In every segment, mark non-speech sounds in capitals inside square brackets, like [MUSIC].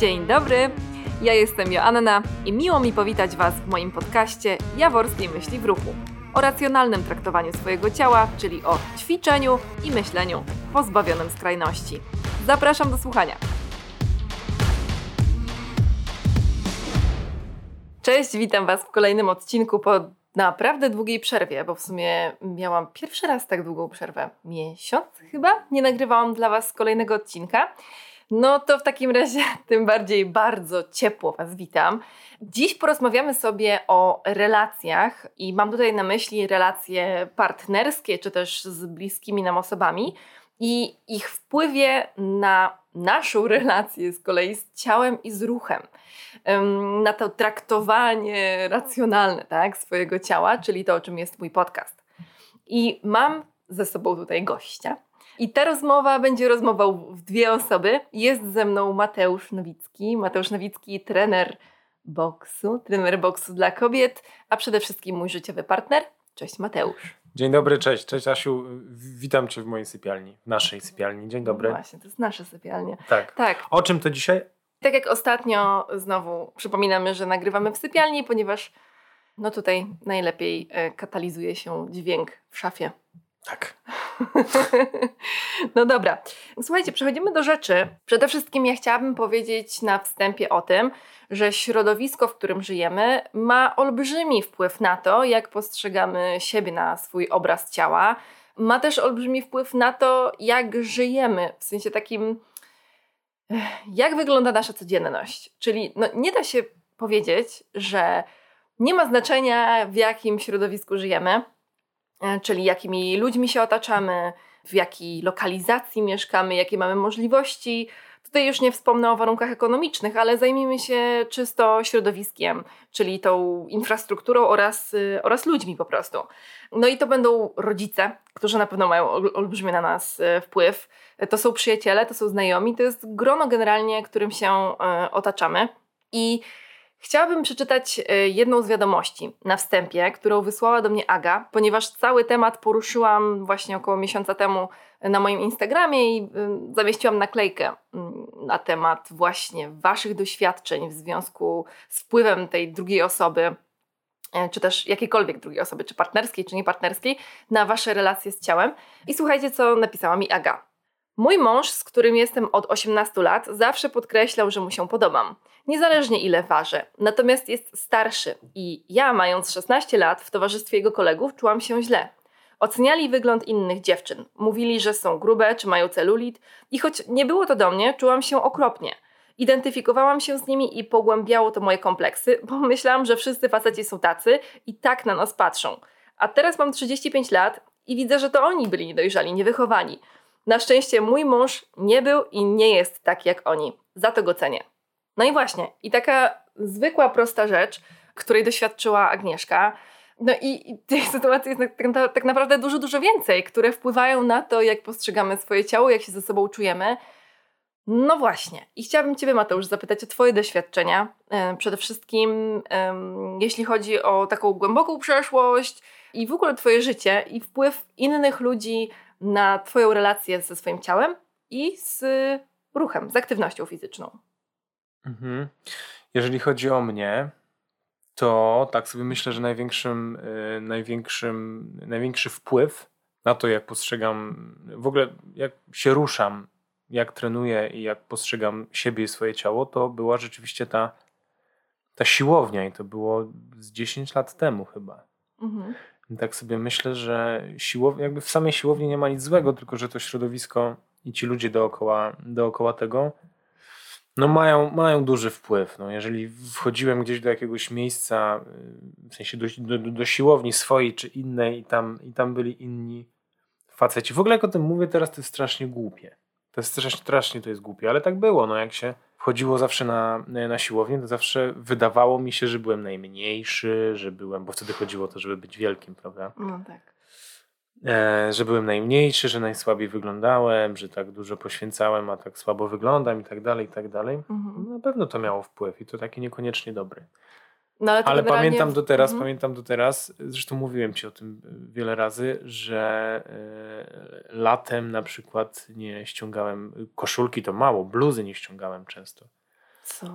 Dzień dobry, ja jestem Joanna i miło mi powitać Was w moim podcaście Jaworskiej Myśli w Ruchu o racjonalnym traktowaniu swojego ciała, czyli o ćwiczeniu i myśleniu pozbawionym skrajności. Zapraszam do słuchania. Cześć, witam Was w kolejnym odcinku po naprawdę długiej przerwie, bo w sumie miałam pierwszy raz tak długą przerwę. Miesiąc chyba? Nie nagrywałam dla Was kolejnego odcinka. No to w takim razie [LAUGHS] tym bardziej bardzo ciepło Was witam. Dziś porozmawiamy sobie o relacjach i mam tutaj na myśli relacje partnerskie czy też z bliskimi nam osobami i ich wpływie na naszą [LAUGHS] relację z kolei z ciałem i z ruchem. Na to traktowanie racjonalne tak, swojego ciała, czyli to, o czym jest mój podcast. I mam ze sobą tutaj gościa, i ta rozmowa będzie rozmową w dwie osoby. Jest ze mną Mateusz Nowicki. Mateusz Nowicki, trener boksu, trener boksu dla kobiet, a przede wszystkim mój życiowy partner. Cześć Mateusz. Dzień dobry, cześć. Cześć Asiu. Witam Cię w mojej sypialni, w naszej sypialni. Dzień dobry. No właśnie, to jest nasza sypialnia. Tak. tak. O czym to dzisiaj? Tak jak ostatnio znowu przypominamy, że nagrywamy w sypialni, ponieważ no tutaj najlepiej e, katalizuje się dźwięk w szafie. Tak. [LAUGHS] no dobra. Słuchajcie, przechodzimy do rzeczy. Przede wszystkim ja chciałabym powiedzieć na wstępie o tym, że środowisko, w którym żyjemy, ma olbrzymi wpływ na to, jak postrzegamy siebie na swój obraz ciała. Ma też olbrzymi wpływ na to, jak żyjemy, w sensie takim, jak wygląda nasza codzienność. Czyli no, nie da się powiedzieć, że nie ma znaczenia, w jakim środowisku żyjemy czyli jakimi ludźmi się otaczamy, w jakiej lokalizacji mieszkamy, jakie mamy możliwości. Tutaj już nie wspomnę o warunkach ekonomicznych, ale zajmijmy się czysto środowiskiem, czyli tą infrastrukturą oraz, y, oraz ludźmi po prostu. No i to będą rodzice, którzy na pewno mają olbrzymi na nas y, wpływ. To są przyjaciele, to są znajomi, to jest grono generalnie, którym się y, otaczamy. I Chciałabym przeczytać e, jedną z wiadomości na wstępie, którą wysłała do mnie Aga, ponieważ cały temat poruszyłam właśnie około miesiąca temu na moim Instagramie i e, zamieściłam naklejkę mm, na temat właśnie Waszych doświadczeń w związku z wpływem tej drugiej osoby, e, czy też jakiejkolwiek drugiej osoby, czy partnerskiej, czy niepartnerskiej, na Wasze relacje z ciałem. I słuchajcie, co napisała mi Aga. Mój mąż, z którym jestem od 18 lat, zawsze podkreślał, że mu się podobam, niezależnie ile ważę. Natomiast jest starszy i ja, mając 16 lat, w towarzystwie jego kolegów czułam się źle. Oceniali wygląd innych dziewczyn. Mówili, że są grube czy mają celulit i choć nie było to do mnie, czułam się okropnie. Identyfikowałam się z nimi i pogłębiało to moje kompleksy, bo [LAUGHS] myślałam, że wszyscy faceci są tacy i tak na nas patrzą. A teraz mam 35 lat i widzę, że to oni byli niedojrzali, niewychowani. Na szczęście mój mąż nie był i nie jest taki jak oni. Za to go cenię. No i właśnie, i taka zwykła, prosta rzecz, której doświadczyła Agnieszka. No i, tych sytuacji jest tak, tak naprawdę dużo, dużo więcej, które wpływają na to, jak postrzegamy swoje ciało, jak się ze sobą czujemy. No właśnie. I chciałabym Ciebie, Mateusz, zapytać o Twoje doświadczenia. Przede wszystkim, jeśli chodzi o taką głęboką przeszłość i w ogóle Twoje życie i wpływ innych ludzi na Twoją relację ze swoim ciałem i z ruchem, z aktywnością fizyczną. Mhm. Jeżeli chodzi o mnie, to tak sobie myślę, że największym, yy, największym, największy wpływ na to, jak postrzegam, w ogóle jak się ruszam, jak trenuję i jak postrzegam siebie i swoje ciało, to była rzeczywiście ta, ta siłownia i to było z 10 lat temu chyba. Mhm. Tak sobie myślę, że siłownia, jakby w samej siłowni nie ma nic złego, tylko że to środowisko i ci ludzie dookoła, dookoła tego no mają, mają duży wpływ. No, jeżeli wchodziłem gdzieś do jakiegoś miejsca, w sensie do, do, do siłowni swojej czy innej i tam, i tam byli inni faceci. W ogóle jak o tym mówię teraz, to jest strasznie głupie. To jest strasznie, strasznie to jest głupie, ale tak było. No, jak się chodziło zawsze na, na siłownię, to zawsze wydawało mi się, że byłem najmniejszy, że byłem, bo wtedy chodziło o to, żeby być wielkim, prawda? No tak. E, że byłem najmniejszy, że najsłabiej wyglądałem, że tak dużo poświęcałem, a tak słabo wyglądam i tak dalej, i tak dalej. Mhm. Na pewno to miało wpływ i to taki niekoniecznie dobry. No, ale, ale generalnie... pamiętam do teraz, mhm. pamiętam do teraz, zresztą mówiłem ci o tym wiele razy, że y, latem na przykład nie ściągałem koszulki, to mało, bluzy nie ściągałem często. Co?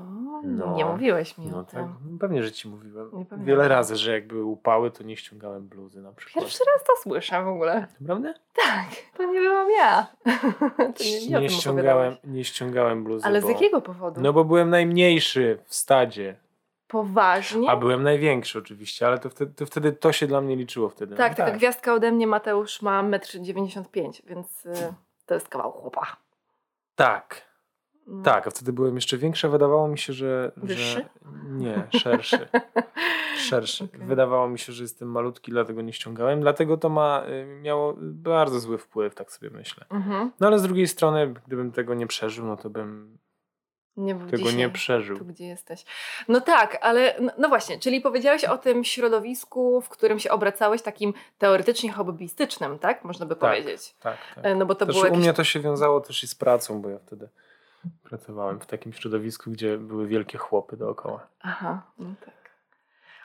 No. Nie mówiłeś mi No o tak, tym. no pewnie, że ci mówiłem. Wiele razy, że jak były upały, to nie ściągałem bluzy na przykład. Pierwszy raz to słyszę w ogóle. Naprawdę? Tak, to nie byłam ja. [LAUGHS] to nie, nie, nie, ściągałem, opowiadałeś. nie ściągałem bluzy. Ale z bo... jakiego powodu? No bo byłem najmniejszy w stadzie. Poważnie? A byłem największy oczywiście, ale to wtedy to, wtedy to się dla mnie liczyło wtedy. Tak, no, taka gwiazdka ode mnie Mateusz ma 1,95 m, więc y, to jest kawał chłopa. Tak, No. tak, a wtedy byłem jeszcze większy, a wydawało mi się, że... Wyższy? że... Nie, szerszy. [LAUGHS] szerszy. Okej. Wydawało mi się, że jestem malutki, dlatego nie ściągałem, dlatego to ma, y, miało bardzo zły wpływ, tak sobie myślę. Mhm. No ale z drugiej strony, gdybym tego nie przeżył, no to bym Nie był tego dzisiaj nie przeżył. tu, gdzie jesteś. No tak, ale no, no właśnie, czyli powiedziałeś o tym środowisku, w którym się obracałeś takim teoretycznie hobbystycznym, tak? Można by Tak. powiedzieć. Tak, tak. E, No bo to Też było u jakieś... mnie to się wiązało też i z pracą, bo ja wtedy pracowałem w takim środowisku, gdzie były wielkie chłopy dookoła. Aha, no tak.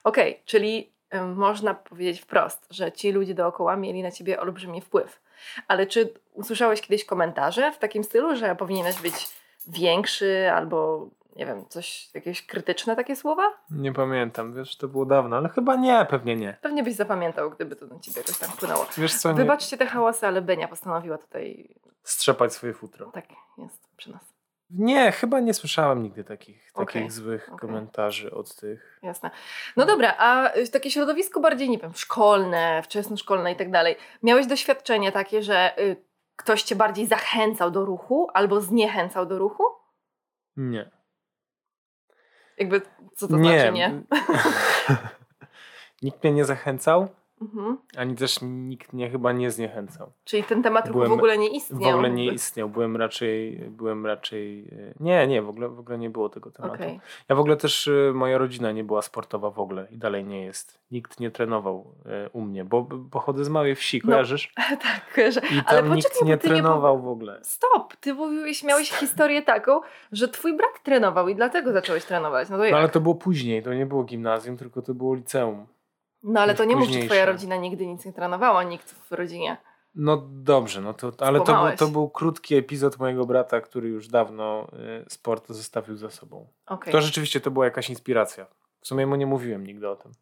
Okej, czyli ym, można powiedzieć wprost, że ci ludzie dookoła mieli na ciebie olbrzymi wpływ. Ale czy usłyszałeś kiedyś komentarze w takim stylu, że powinieneś być większy albo nie wiem, coś, jakieś krytyczne takie słowa? Nie pamiętam, wiesz, to było dawno, ale chyba nie, pewnie nie. Pewnie byś zapamiętał, gdyby to na ciebie jakoś tam wpłynęło. Wiesz co, nie, Wybaczcie te hałasy, ale Benia postanowiła tutaj, strzepać swoje futro. tak jest przy nas. Nie, chyba nie słyszałem nigdy takich, Okej, takich złych okej. komentarzy od tych. Jasne. No dobra, a y, takie środowisko bardziej, nie wiem, szkolne, wczesnoszkolne i tak dalej. Miałeś doświadczenie takie, że y, ktoś cię bardziej zachęcał do ruchu albo zniechęcał do ruchu? Nie. Jakby, co to znaczy nie? [LAUGHS] nikt mnie nie zachęcał, Mhm. ani też nikt mnie chyba nie zniechęcał. Czyli ten temat Byłem- w ogóle nie W istniał? ogóle nie istniał. Byłem raczej, byłem raczej. e, Nie, nie, w ogóle, w ogóle nie było tego tematu. Okej. Ja w ogóle też y, moja rodzina nie była sportowa w ogóle i dalej nie jest. Nikt nie trenował y, u mnie, bo pochodzę z małej wsi, No, kojarzysz? [LAUGHS] tak, że... I ale tam poczekaj, nikt nie ty nie trenował w ogóle. Stop! Ty mówiłeś, miałeś historię taką, że twój brat trenował i dlatego zacząłeś trenować. No to jak? No ale to było później, to nie było gimnazjum, tylko to było liceum. No ale to nie mów, że twoja rodzina nigdy nic nie trenowała, nikt w rodzinie. No dobrze, no to, ale to był, to był krótki epizod mojego brata, który już dawno y, sport zostawił za sobą. Okej, To rzeczywiście to była jakaś inspiracja. W sumie mu nie mówiłem nigdy o tym.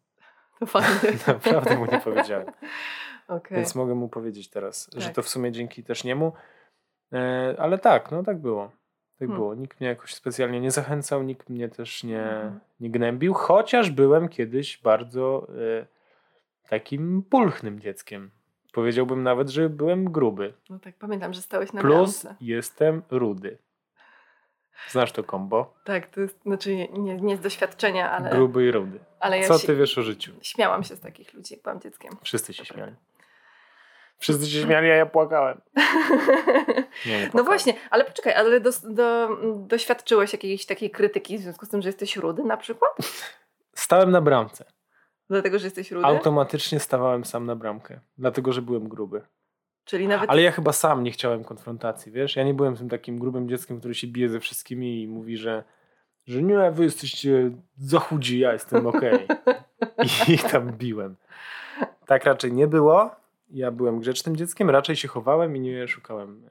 to fajnie. [LAUGHS] Naprawdę mu nie powiedziałem. [LAUGHS] Okej. Więc mogę mu powiedzieć teraz, że Tak. to w sumie dzięki też niemu. E, ale tak, no tak było. Tak Hmm. było. Nikt mnie jakoś specjalnie nie zachęcał, nikt mnie też nie, Mhm. nie gnębił, chociaż byłem kiedyś bardzo e, takim pulchnym dzieckiem. Powiedziałbym nawet, że byłem gruby. No tak, pamiętam, że stałeś na Plus bramce. jestem rudy. Znasz to kombo? Tak, to jest, znaczy nie, nie, z doświadczenia, ale, Gruby i rudy. ale ja Co ty wiesz o życiu? śmiałam się z takich ludzi, jak byłam dzieckiem. Wszyscy się śmiali. Wszyscy się śmiali, a ja płakałem. [LAUGHS] Nie, nie No płakałem. właśnie, ale poczekaj, ale do, do, doświadczyłeś jakiejś takiej krytyki w związku z tym, że jesteś rudy na przykład? Stałem na bramce. Dlatego, że jesteś rudy? Automatycznie stawałem sam na bramkę, dlatego że byłem gruby. Czyli nawet... Ale ja chyba sam nie chciałem konfrontacji, wiesz? Ja nie byłem tym takim grubym dzieckiem, który się bije ze wszystkimi i mówi, że, że nie, wy jesteście za chudzi, ja jestem [LAUGHS] okej. I ich tam biłem. Tak raczej nie było. Ja byłem grzecznym dzieckiem, raczej się chowałem i nie szukałem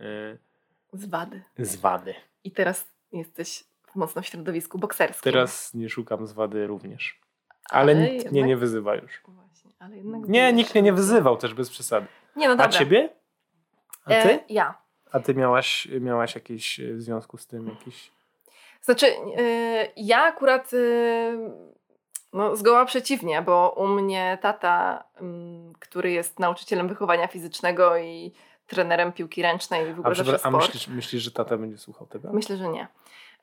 Z wady. y, zwady. I teraz jesteś mocno w środowisku bokserskim. Teraz nie szukam zwady również. Ale, nikt mnie jednak- nie wyzywa już. Właśnie, ale jednak Nie, nikt mnie nie wyzywał też bez przesady. Nie, no A dobra. ciebie? A ty? E, ja. A ty miałaś, miałaś jakieś e, w związku z tym jakiś. Znaczy, e, ja akurat e, no, zgoła przeciwnie, bo u mnie tata, mm, który jest nauczycielem wychowania fizycznego i trenerem piłki ręcznej i w A, ogóle przepra- a sport. myślisz, myślisz, że tata będzie słuchał tego? Myślę, że nie.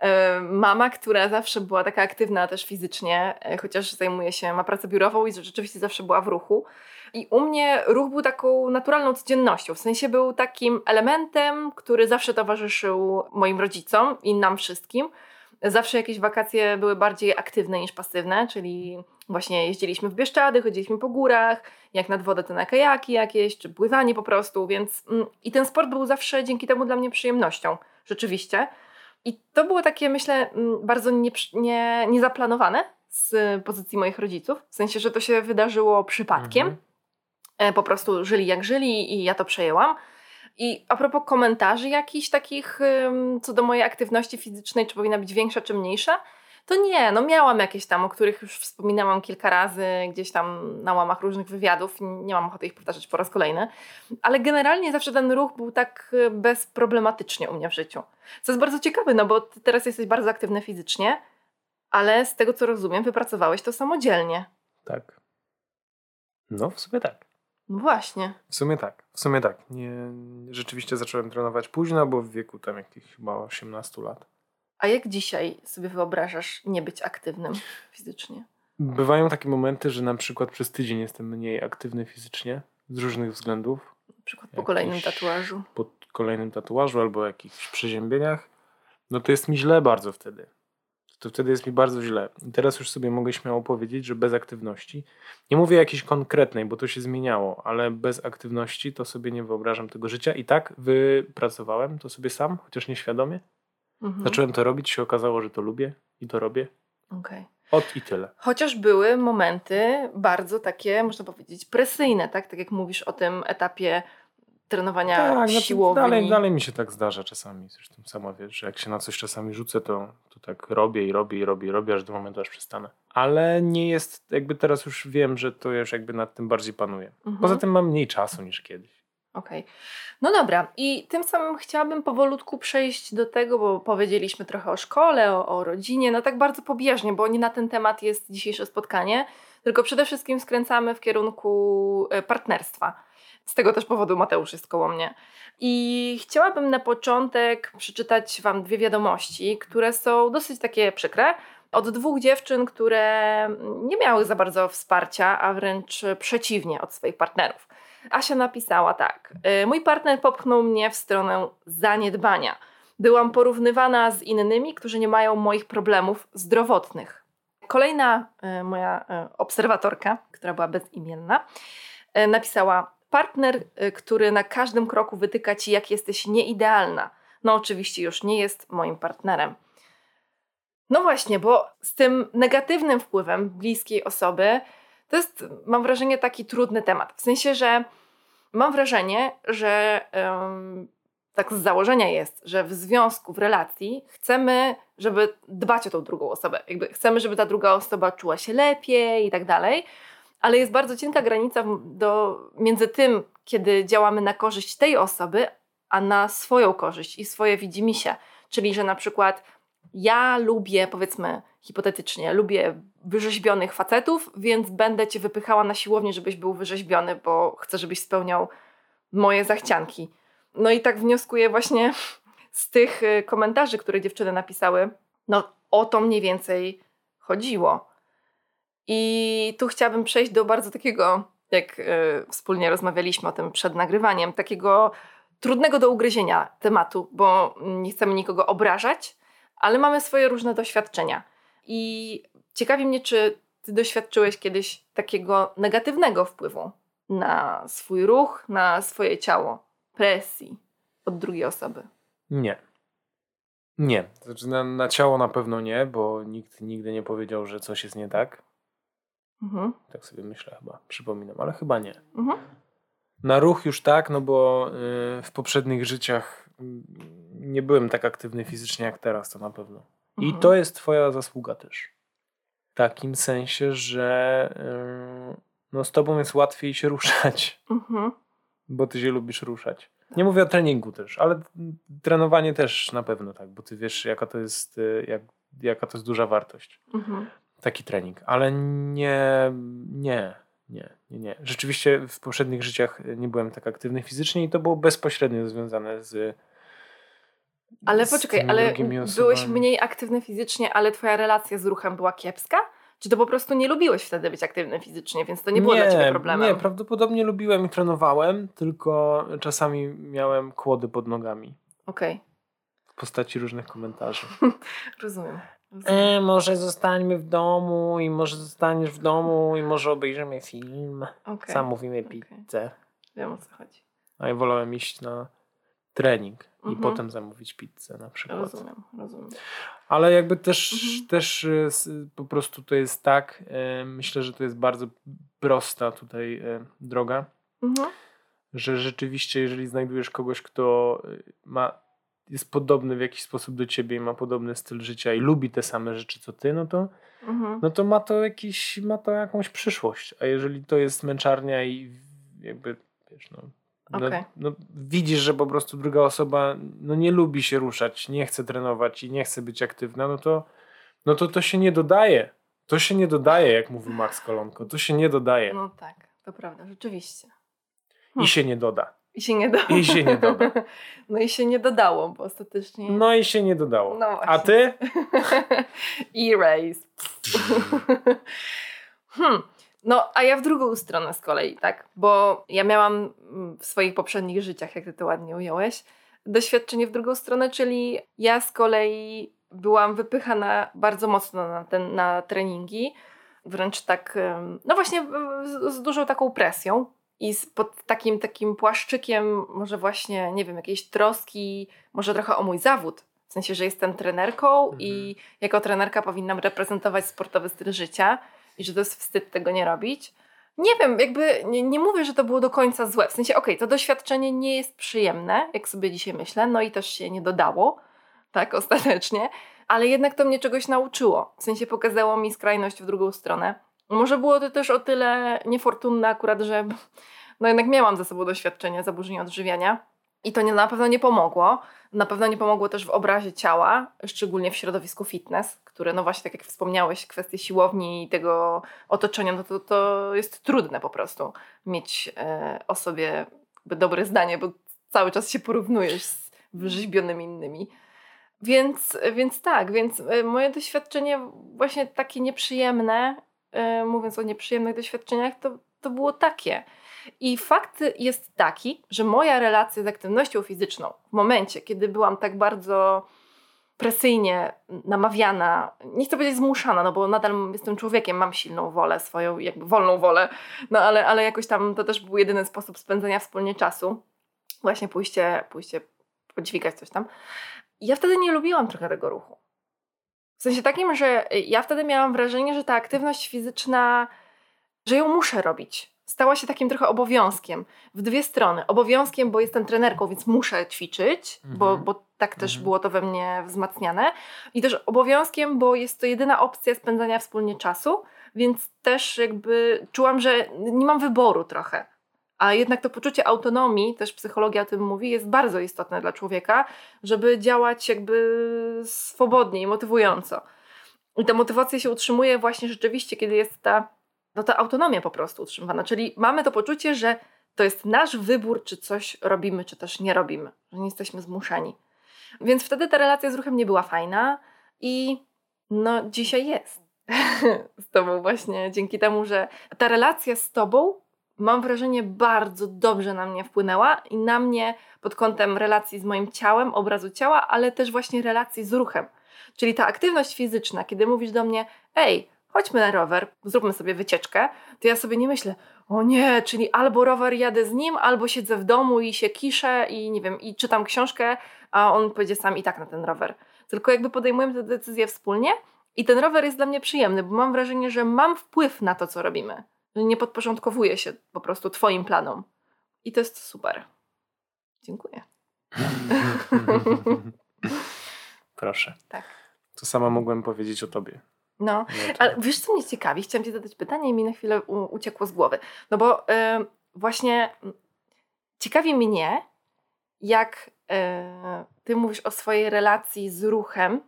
E, Mama, która zawsze była taka aktywna też fizycznie, e, chociaż zajmuje się, ma pracę biurową i rzeczywiście zawsze była w ruchu. I u mnie ruch był taką naturalną codziennością, w sensie był takim elementem, który zawsze towarzyszył moim rodzicom i nam wszystkim. Zawsze jakieś wakacje były bardziej aktywne niż pasywne, czyli właśnie jeździliśmy w Bieszczady, chodziliśmy po górach, jak nad wodę to na kajaki jakieś, czy pływanie po prostu, więc mm, i ten sport był zawsze dzięki temu dla mnie przyjemnością, rzeczywiście. I to było takie, myślę, mm, bardzo nieprzy- nie, niezaplanowane z pozycji moich rodziców, w sensie, że to się wydarzyło przypadkiem. Mhm. E, Po prostu żyli jak żyli i ja to przejęłam. I a propos komentarzy jakichś takich co do mojej aktywności fizycznej, czy powinna być większa, czy mniejsza, to nie, no miałam jakieś tam, o których już wspominałam kilka razy gdzieś tam na łamach różnych wywiadów, nie mam ochoty ich powtarzać po raz kolejny, ale generalnie zawsze ten ruch był tak y, bezproblematycznie u mnie w życiu. Co jest bardzo ciekawe, no bo ty teraz jesteś bardzo aktywny fizycznie, ale z tego co rozumiem, wypracowałeś to samodzielnie. Tak. No, w sumie tak. No właśnie. W sumie tak, w sumie tak. Nie, rzeczywiście zacząłem trenować późno, bo w wieku tam jakichś chyba 18 lat. A jak dzisiaj sobie wyobrażasz nie być aktywnym fizycznie? Bywają takie momenty, że na przykład przez tydzień jestem mniej aktywny fizycznie z różnych względów. Na przykład po kolejnym tatuażu. Po kolejnym tatuażu albo jakichś przeziębieniach. No to jest mi źle bardzo wtedy. To wtedy jest mi bardzo źle. I teraz już sobie mogę śmiało powiedzieć, że bez aktywności, nie mówię jakiejś konkretnej, bo to się zmieniało, ale bez aktywności to sobie nie wyobrażam tego życia. I tak wypracowałem to sobie sam, chociaż nieświadomie. Mhm. Zacząłem to robić, się okazało, że to lubię i to robię. Okay. Od i tyle. Chociaż były momenty bardzo takie, można powiedzieć, presyjne, tak? Tak jak mówisz o tym etapie trenowania tak, siłowni. Znaczy dalej, dalej mi się tak zdarza czasami. Zresztą sama wiesz, że jak się na coś czasami rzucę, to, to tak robię i robię i robię i robię, aż do momentu, aż przestanę. Ale nie jest, jakby teraz już wiem, że to już jakby nad tym bardziej panuję. Mhm. Poza tym mam mniej czasu niż kiedyś. Okej. Okay. No dobra, i tym samym chciałabym powolutku przejść do tego, bo powiedzieliśmy trochę o szkole, o, o, rodzinie, no tak bardzo pobieżnie, bo nie na ten temat jest dzisiejsze spotkanie, tylko przede wszystkim skręcamy w kierunku e, partnerstwa. Z tego też powodu Mateusz jest koło mnie. I chciałabym na początek przeczytać Wam dwie wiadomości, które są dosyć takie przykre. Od dwóch dziewczyn, które nie miały za bardzo wsparcia, a wręcz przeciwnie od swoich partnerów. Asia napisała tak. Y, mój partner popchnął mnie w stronę zaniedbania. Byłam porównywana z innymi, którzy nie mają moich problemów zdrowotnych. Kolejna y, moja y, obserwatorka, która była bezimienna, napisała: Partner, który na każdym kroku wytyka ci, jak jesteś nieidealna. No, oczywiście już nie jest moim partnerem. No właśnie, bo z tym negatywnym wpływem bliskiej osoby to jest, mam wrażenie, taki trudny temat. W sensie, że mam wrażenie, że um, tak z założenia jest, że w związku, w relacji chcemy, żeby dbać o tą drugą osobę. Jakby chcemy, żeby ta druga osoba czuła się lepiej i tak dalej, ale jest bardzo cienka granica do, między tym, kiedy działamy na korzyść tej osoby, a na swoją korzyść i swoje widzimisię. Czyli, że na przykład ja lubię, powiedzmy hipotetycznie, lubię wyrzeźbionych facetów, więc będę cię wypychała na siłownię, żebyś był wyrzeźbiony, bo chcę, żebyś spełniał moje zachcianki. No i tak wnioskuję właśnie z tych y, komentarzy, które dziewczyny napisały. No o to mniej więcej chodziło. I tu chciałabym przejść do bardzo takiego, jak y, wspólnie rozmawialiśmy o tym przed nagrywaniem, takiego trudnego do ugryzienia tematu, bo nie chcemy nikogo obrażać, ale mamy swoje różne doświadczenia. I ciekawi mnie, czy ty doświadczyłeś kiedyś takiego negatywnego wpływu na swój ruch, na swoje ciało, presji od drugiej osoby? Nie. Nie. Znaczy na, na ciało na pewno nie, bo nikt nigdy nie powiedział, że coś jest nie tak. Mhm. Tak sobie myślę chyba, przypominam, ale chyba nie. Mhm. Na ruch już tak, no bo y, w poprzednich życiach nie byłem tak aktywny fizycznie jak teraz, to na pewno. I mhm. to jest Twoja zasługa też. W takim sensie, że no z Tobą jest łatwiej się ruszać, mhm. bo Ty się lubisz ruszać. Nie mówię o treningu też, ale trenowanie też na pewno tak, bo Ty wiesz, jaka to jest, y, jak, jaka to jest duża wartość. Mhm. Taki trening, ale nie, nie, nie, nie, nie. Rzeczywiście w poprzednich życiach nie byłem tak aktywny fizycznie i to było bezpośrednio związane z ale poczekaj, ale byłeś mniej aktywny fizycznie, ale twoja relacja z ruchem była kiepska? Czy to po prostu nie lubiłeś wtedy być aktywny fizycznie, więc to nie było nie, dla ciebie problemem? Nie, prawdopodobnie lubiłem i trenowałem, tylko czasami miałem kłody pod nogami. Okej. Okay. W postaci różnych komentarzy. [LAUGHS] Rozumiem. E, może zostańmy w domu i może zostaniesz w domu i może obejrzymy film. Okay. Sam mówimy pizzę. Okay. Wiem o co chodzi. A ja wolałem iść na trening i mhm. potem zamówić pizzę na przykład. Rozumiem, rozumiem. Ale jakby też, mhm. też y, po prostu to jest tak, y, myślę, że to jest bardzo prosta tutaj y, droga. Mhm. że rzeczywiście, jeżeli znajdujesz kogoś, kto y, ma, jest podobny w jakiś sposób do ciebie i ma podobny styl życia i lubi te same rzeczy co ty, no to, mhm. no to ma to jakiś, ma to jakąś przyszłość. A jeżeli to jest męczarnia i jakby, wiesz, no, no, okay. no, widzisz, że po prostu druga osoba no, nie lubi się ruszać, nie chce trenować i nie chce być aktywna, no to, no to to się nie dodaje. To się nie dodaje, jak mówi Max Kolonko. To się nie dodaje. No tak, to prawda, rzeczywiście. I się nie doda. I się nie doda. I się nie doda. [LAUGHS] No i się nie dodało, bo ostatecznie. No i się nie dodało. No A ty? [LAUGHS] Erase. [LAUGHS] hmm. No, a ja w drugą stronę z kolei, tak? Bo ja miałam w swoich poprzednich życiach, jak ty to ładnie ująłeś, doświadczenie w drugą stronę, czyli ja z kolei byłam wypychana bardzo mocno na, ten, na treningi, wręcz tak, no właśnie z, z dużą taką presją i z, pod takim takim płaszczykiem może właśnie, nie wiem, jakiejś troski, może trochę o mój zawód, w sensie, że jestem trenerką mhm. i jako trenerka powinnam reprezentować sportowy styl życia i że to jest wstyd tego nie robić. Nie wiem, jakby nie, nie mówię, że to było do końca złe. W sensie, okej, okay, to doświadczenie nie jest przyjemne, jak sobie dzisiaj myślę, no i też się nie dodało, tak, [LAUGHS] ostatecznie, ale jednak to mnie czegoś nauczyło. W sensie pokazało mi skrajność w drugą stronę. Może było to też o tyle niefortunne akurat, że no jednak miałam za sobą doświadczenie zaburzeń odżywiania i to nie, na pewno nie pomogło. Na pewno nie pomogło też w obrazie ciała, szczególnie w środowisku fitness, które, no właśnie, tak jak wspomniałeś, kwestie siłowni i tego otoczenia, no to, to jest trudne po prostu mieć e, o sobie dobre zdanie, bo cały czas się porównujesz z wyrzeźbionymi innymi. Więc, więc tak, więc e, moje doświadczenie właśnie takie nieprzyjemne, e, mówiąc o nieprzyjemnych doświadczeniach, to, to było takie. I fakt jest taki, że moja relacja z aktywnością fizyczną w momencie, kiedy byłam tak bardzo presyjnie namawiana, nie chcę powiedzieć zmuszana, no bo nadal jestem człowiekiem, mam silną wolę, swoją jakby wolną wolę, no ale, ale jakoś tam to też był jedyny sposób spędzenia wspólnie czasu. Właśnie pójście, pójście podźwigać coś tam. Ja wtedy nie lubiłam trochę tego ruchu. W sensie takim, że ja wtedy miałam wrażenie, że ta aktywność fizyczna, że ją muszę robić stała się takim trochę obowiązkiem w dwie strony. Obowiązkiem, bo jestem trenerką, więc muszę ćwiczyć, mhm. bo, bo tak też mhm. było to we mnie wzmacniane. I też obowiązkiem, bo jest to jedyna opcja spędzania wspólnie czasu, więc też jakby czułam, że nie mam wyboru trochę. A jednak to poczucie autonomii, też psychologia o tym mówi, jest bardzo istotne dla człowieka, żeby działać jakby swobodnie i motywująco. I ta motywacja się utrzymuje właśnie rzeczywiście, kiedy jest ta no ta autonomia po prostu utrzymywana. Czyli mamy to poczucie, że to jest nasz wybór, czy coś robimy, czy też nie robimy, że nie jesteśmy zmuszeni. Więc wtedy ta relacja z ruchem nie była fajna i no dzisiaj jest. [LAUGHS] z tobą właśnie dzięki temu, że ta relacja z tobą mam wrażenie bardzo dobrze na mnie wpłynęła i na mnie pod kątem relacji z moim ciałem, obrazu ciała, ale też właśnie relacji z ruchem. Czyli ta aktywność fizyczna, kiedy mówisz do mnie, ej, chodźmy na rower, zróbmy sobie wycieczkę, to ja sobie nie myślę, o nie, czyli albo rower jadę z nim, albo siedzę w domu i się kiszę i nie wiem, i czytam książkę, a on pójdzie sam i tak na ten rower. Tylko jakby podejmujemy tę decyzję wspólnie i ten rower jest dla mnie przyjemny, bo mam wrażenie, że mam wpływ na to, co robimy. Że nie podporządkowuję się po prostu Twoim planom. I to jest super. Dziękuję. [LAUGHS] [LAUGHS] Proszę. Tak. To samo mogłem powiedzieć o Tobie. No, ale wiesz co mnie ciekawi? Chciałam Ci zadać pytanie i mi na chwilę u, uciekło z głowy. No bo y, właśnie ciekawi mnie, jak y, Ty mówisz o swojej relacji z ruchem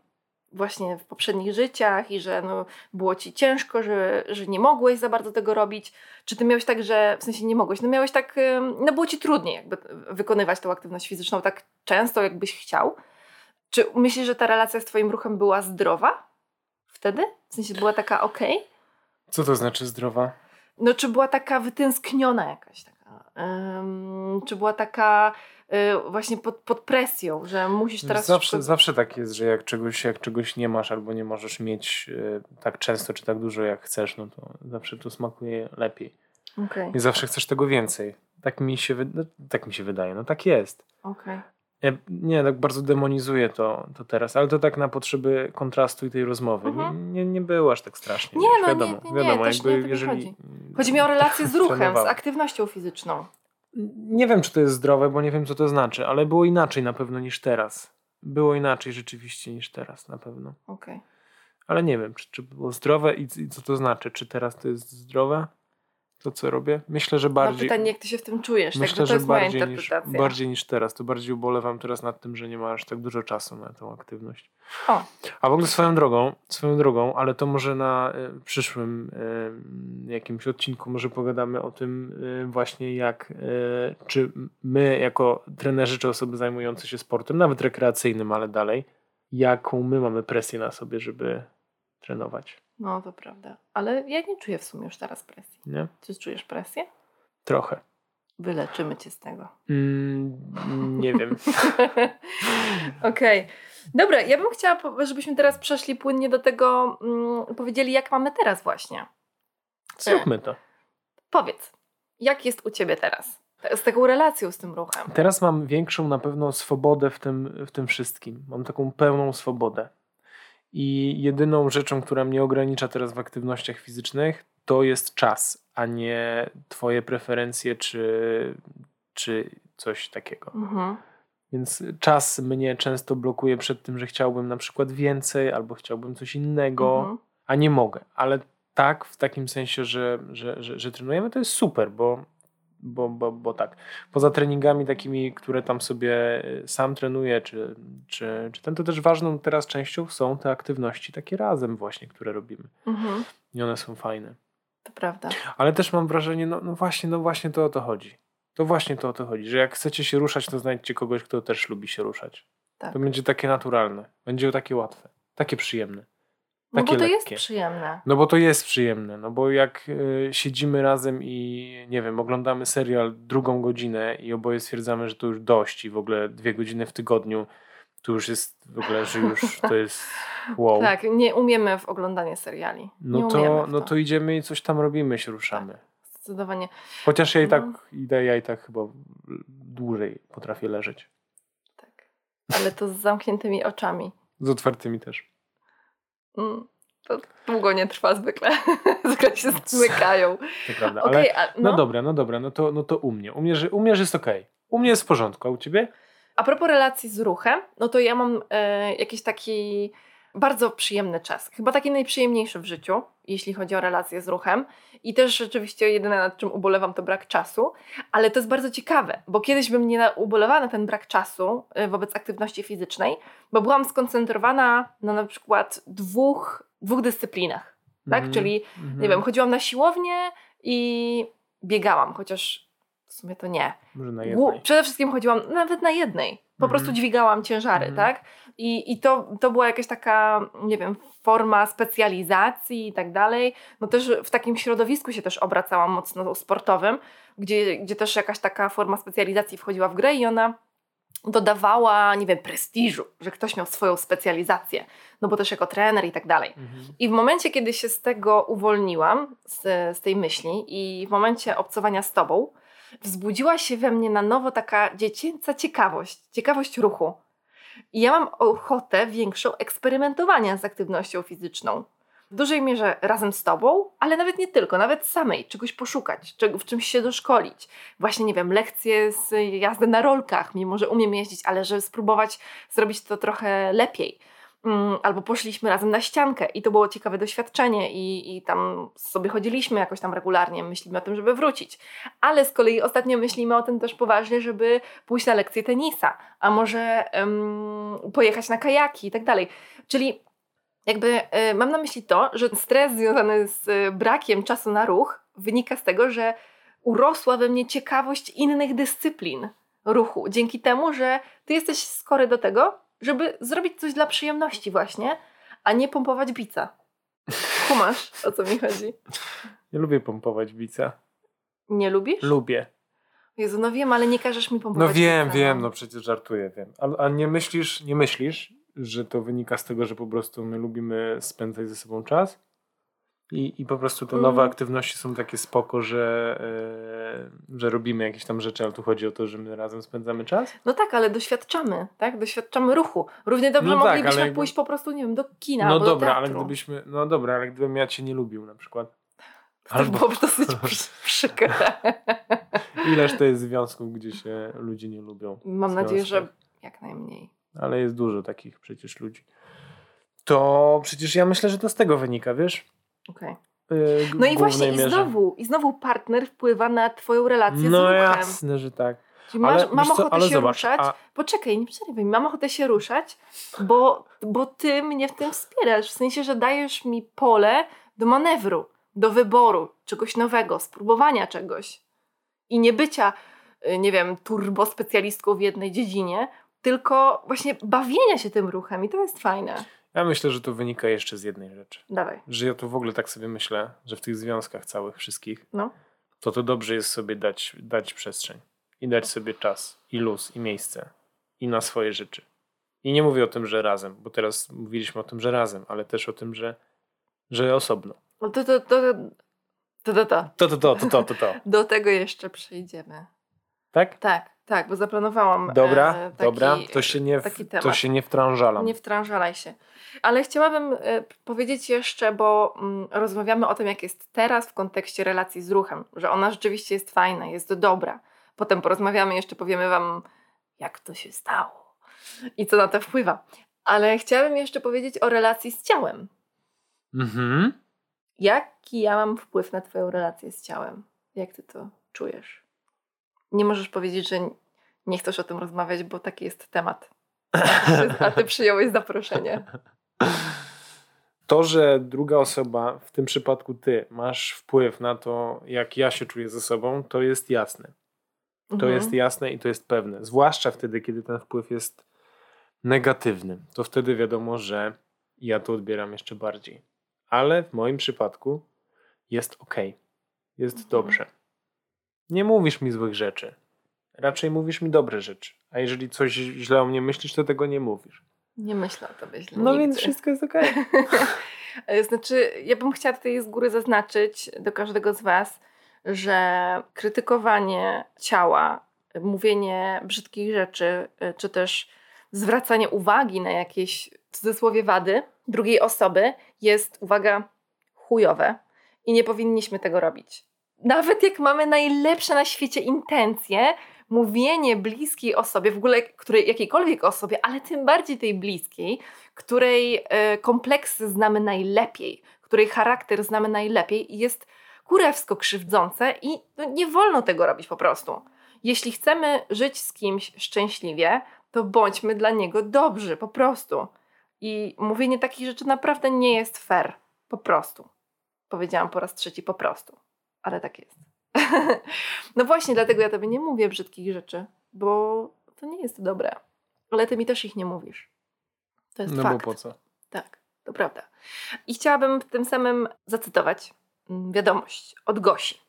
właśnie w poprzednich życiach i że no, było Ci ciężko, że, że nie mogłeś za bardzo tego robić. Czy Ty miałeś tak, że w sensie nie mogłeś, no miałeś tak, y, no było Ci trudniej jakby wykonywać tą aktywność fizyczną tak często, jakbyś chciał. Czy myślisz, że ta relacja z Twoim ruchem była zdrowa? Wtedy? W sensie była taka ok? Co to znaczy zdrowa? No, czy była taka wytęskniona jakaś taka? Um, czy była taka y, właśnie pod, pod presją, że musisz teraz... Zawsze, szybko... zawsze tak jest, że jak czegoś, jak czegoś nie masz albo nie możesz mieć y, tak często czy tak dużo jak chcesz, no to zawsze to smakuje lepiej. Okay. I zawsze chcesz tego więcej. Tak mi się, no, tak mi się wydaje, no tak jest. Okay. Ja nie, tak bardzo demonizuję to, to teraz, ale to tak na potrzeby kontrastu i tej rozmowy. Mhm. Nie, nie, nie było aż tak strasznie. Nie, no, wiadomo, nie, nie, wiadomo, jakby jeżeli. Chodzi. chodzi mi o relację z ruchem, z aktywnością fizyczną. nie wiem, czy to jest zdrowe, bo nie wiem, co to znaczy, ale było inaczej na pewno niż teraz. Było inaczej rzeczywiście niż teraz na pewno. Okej. Ale nie wiem, czy, czy było zdrowe i, i co to znaczy. Czy teraz to jest zdrowe? To, co robię? Myślę, że Mam bardziej. pytanie, jak ty się w tym czujesz? Myślę, Także to że jest moja bardziej niż, interpretacja. bardziej niż teraz. To bardziej ubolewam teraz nad tym, że nie ma aż tak dużo czasu na tą aktywność. O. A w ogóle swoją drogą, swoją drogą, ale to może na y, przyszłym y, jakimś odcinku może pogadamy o tym y, właśnie jak, czy my jako trenerzy, czy osoby zajmujące się sportem, nawet rekreacyjnym, ale dalej, jaką my mamy presję na sobie, żeby trenować, No, to prawda. Ale ja nie czuję w sumie już teraz presji. nie? Czy czujesz presję? Trochę. Wyleczymy cię z tego. Mm, nie wiem. [LAUGHS] Okej. Dobra, ja bym chciała, żebyśmy teraz przeszli płynnie do tego, mm, powiedzieli, jak mamy teraz właśnie. Zróbmy to. Powiedz, jak jest u ciebie teraz? Z taką relacją z tym ruchem. Teraz mam większą na pewno swobodę w tym, w tym wszystkim. Mam taką pełną swobodę. I jedyną rzeczą, która mnie ogranicza teraz w aktywnościach fizycznych, to jest czas, a nie Twoje preferencje czy, czy coś takiego. Mhm. Więc czas mnie często blokuje przed tym, że chciałbym na przykład więcej albo chciałbym coś innego, Mhm. a nie mogę. Ale tak, w takim sensie, że, że, że, że trenujemy, to jest super, bo, bo, bo, bo tak. Poza treningami takimi, które tam sobie y, sam trenuję, czy, czy, czy ten, to też ważną teraz częścią są te aktywności takie razem właśnie, które robimy. Mhm. I one są fajne. To prawda. Ale też mam wrażenie, no, no właśnie, no właśnie to o to chodzi. To właśnie to o to chodzi, że jak chcecie się ruszać, to znajdźcie kogoś, kto też lubi się ruszać. Tak. To będzie takie naturalne, będzie takie łatwe, takie przyjemne. No bo to jest lekkie. przyjemne. No bo to jest przyjemne, no bo jak y, siedzimy razem i nie wiem, oglądamy serial drugą godzinę i oboje stwierdzamy, że to już dość i w ogóle dwie godziny w tygodniu to już jest w ogóle, że już [LAUGHS] to jest wow. Tak, nie umiemy w oglądanie seriali. nie No umiemy to, no to idziemy i coś tam robimy, się ruszamy. Zdecydowanie. Chociaż ja i tak No. idę, ja i tak chyba dłużej potrafię leżeć. Tak. Ale to z zamkniętymi oczami. Z otwartymi też. Mm, To długo nie trwa zwykle. [LAUGHS] zwykle się zmykają. To prawda. Ale, a no. no, dobra, no dobra, no to, no to u mnie. U mnie, że, u mnie że jest okej. U mnie jest w porządku, a u ciebie? a propos relacji z ruchem, no to ja mam e, jakiś taki bardzo przyjemny czas. Chyba taki najprzyjemniejszy w życiu, jeśli chodzi o relacje z ruchem. I też rzeczywiście jedyne nad czym ubolewam to brak czasu. Ale to jest bardzo ciekawe, bo kiedyś bym nie ubolewała na ten brak czasu e, wobec aktywności fizycznej, bo byłam skoncentrowana na na przykład dwóch, dwóch dyscyplinach. Tak? Mhm, Czyli mhm. nie wiem, chodziłam na siłownię i biegałam, chociaż w sumie to nie. Może na jednej. Przede wszystkim chodziłam nawet na jednej. Po Mhm. prostu dźwigałam ciężary, Mhm. tak? I, i to, to była jakaś taka, nie wiem, forma specjalizacji i tak dalej. No też w takim środowisku się też obracałam mocno sportowym, gdzie, gdzie też jakaś taka forma specjalizacji wchodziła w grę i ona dodawała, nie wiem, prestiżu, że ktoś miał swoją specjalizację, no bo też jako trener i tak dalej. Mhm. I w momencie, kiedy się z tego uwolniłam, z, z tej myśli, i w momencie obcowania z tobą, wzbudziła się we mnie na nowo taka dziecięca ciekawość, ciekawość ruchu. I ja mam ochotę większą eksperymentowania z aktywnością fizyczną. W dużej mierze razem z tobą, ale nawet nie tylko, nawet samej, czegoś poszukać, czego, w czymś się doszkolić. Właśnie, nie wiem, lekcje z jazdy na rolkach, mimo że umiem jeździć, ale żeby spróbować zrobić to trochę lepiej. Mm, albo poszliśmy razem na ściankę i to było ciekawe doświadczenie i, i tam sobie chodziliśmy jakoś tam regularnie, myślimy o tym, żeby wrócić. Ale z kolei ostatnio myślimy o tym też poważnie, żeby pójść na lekcję tenisa, a może em, pojechać na kajaki i tak dalej. Czyli jakby e, mam na myśli to, że stres związany z e, brakiem czasu na ruch wynika z tego, że urosła we mnie ciekawość innych dyscyplin ruchu, dzięki temu, że ty jesteś skory do tego, żeby zrobić coś dla przyjemności właśnie, a nie pompować bica. Kumasz, o co mi chodzi? Ja lubię pompować bica. Nie lubisz? Lubię. Jezu, no wiem, ale nie każesz mi No pompować wiem, bica, wiem, no przecież żartuję, wiem. A, a nie myślisz, nie myślisz, że to wynika z tego, że po prostu my lubimy spędzać ze sobą czas? I, i po prostu te nowe Mm. aktywności są takie spoko, że, e, że robimy jakieś tam rzeczy, ale tu chodzi o to, że my razem spędzamy czas? No tak, ale doświadczamy, tak? Doświadczamy ruchu. Równie dobrze No tak, moglibyśmy jakby- pójść po prostu, nie wiem, do kina no dobra, do ale gdybyśmy, no dobra, ale gdybym ja cię nie lubił na przykład. To Albo... byłoby dosyć [LAUGHS] przykre. [LAUGHS] Ileż to jest związków, gdzie się ludzie nie lubią? Mam nadzieję, że jak najmniej. Ale jest dużo takich przecież ludzi. To przecież ja myślę, że to z tego wynika, wiesz? Okej. Okay. No i właśnie, i znowu, i znowu partner wpływa na twoją relację no z ruchem. No jasne, że tak. Czyli masz, ale, mam ochotę ale się zobacz, ruszać. A... Poczekaj, nie przerywaj. Mam ochotę się ruszać, bo, bo ty mnie w tym wspierasz. W sensie, że dajesz mi pole do manewru, do wyboru czegoś nowego, spróbowania czegoś. I nie bycia, y, nie wiem, turbo specjalistką w jednej dziedzinie, tylko właśnie bawienia się tym ruchem i to jest fajne. Ja myślę, że to wynika jeszcze z jednej rzeczy. Dawaj. Że ja to w ogóle tak sobie myślę, że w tych związkach całych wszystkich, no. to to dobrze jest sobie dać, dać przestrzeń i dać sobie czas i luz i miejsce i na swoje rzeczy. I nie mówię o tym, że razem, bo teraz mówiliśmy o tym, że razem, ale też o tym, że, że osobno. No to, to, to, to, to, to. To, to, to, to, to, to, to. [LAUGHS] Do tego jeszcze przejdziemy. Tak? Tak, tak, bo zaplanowałam. Dobra, e, taki, dobra, to się nie, w, to się nie wtrążalam. Nie wtrążalaj się. Ale chciałabym e, powiedzieć jeszcze, bo mm, rozmawiamy o tym, jak jest teraz w kontekście relacji z ruchem, że ona rzeczywiście jest fajna, jest dobra. Potem porozmawiamy, jeszcze powiemy Wam, jak to się stało i co na to wpływa. Ale chciałabym jeszcze powiedzieć o relacji z ciałem. Mhm. Jaki ja mam wpływ na Twoją relację z ciałem? Jak Ty to czujesz? Nie możesz powiedzieć, że nie chcesz o tym rozmawiać, bo taki jest temat. A Ty przyjąłeś zaproszenie. To, że druga osoba, w tym przypadku Ty, masz wpływ na to, jak ja się czuję ze sobą, to jest jasne. To mhm. jest jasne i to jest pewne. Zwłaszcza wtedy, kiedy ten wpływ jest negatywny. To wtedy wiadomo, że ja to odbieram jeszcze bardziej ale w moim przypadku jest ok. Jest mhm. dobrze. Nie mówisz mi złych rzeczy. Raczej mówisz mi dobre rzeczy. A jeżeli coś źle o mnie myślisz, to tego nie mówisz. Nie myślę o tobie źle. No nigdy. więc wszystko jest ok. [LAUGHS] znaczy, ja bym chciała tutaj z góry zaznaczyć do każdego z Was, że krytykowanie ciała, mówienie brzydkich rzeczy, y, czy też zwracanie uwagi na jakieś w cudzysłowie wady drugiej osoby jest, uwaga, chujowe i nie powinniśmy tego robić. Nawet jak mamy najlepsze na świecie intencje, mówienie bliskiej osobie, w ogóle której, jakiejkolwiek osobie, ale tym bardziej tej bliskiej, której y, kompleksy znamy najlepiej, której charakter znamy najlepiej, jest kurewsko krzywdzące i no, nie wolno tego robić po prostu. Jeśli chcemy żyć z kimś szczęśliwie, to bądźmy dla niego dobrzy, po prostu. I mówienie takich rzeczy naprawdę nie jest fair. Po prostu. Powiedziałam po raz trzeci po prostu. Ale tak jest. [LAUGHS] no właśnie, dlatego ja tobie nie mówię brzydkich rzeczy, bo to nie jest dobre. Ale ty mi też ich nie mówisz. To jest no fakt. bo po co? Tak, to prawda. I chciałabym tym samym zacytować mm, wiadomość od Gosi.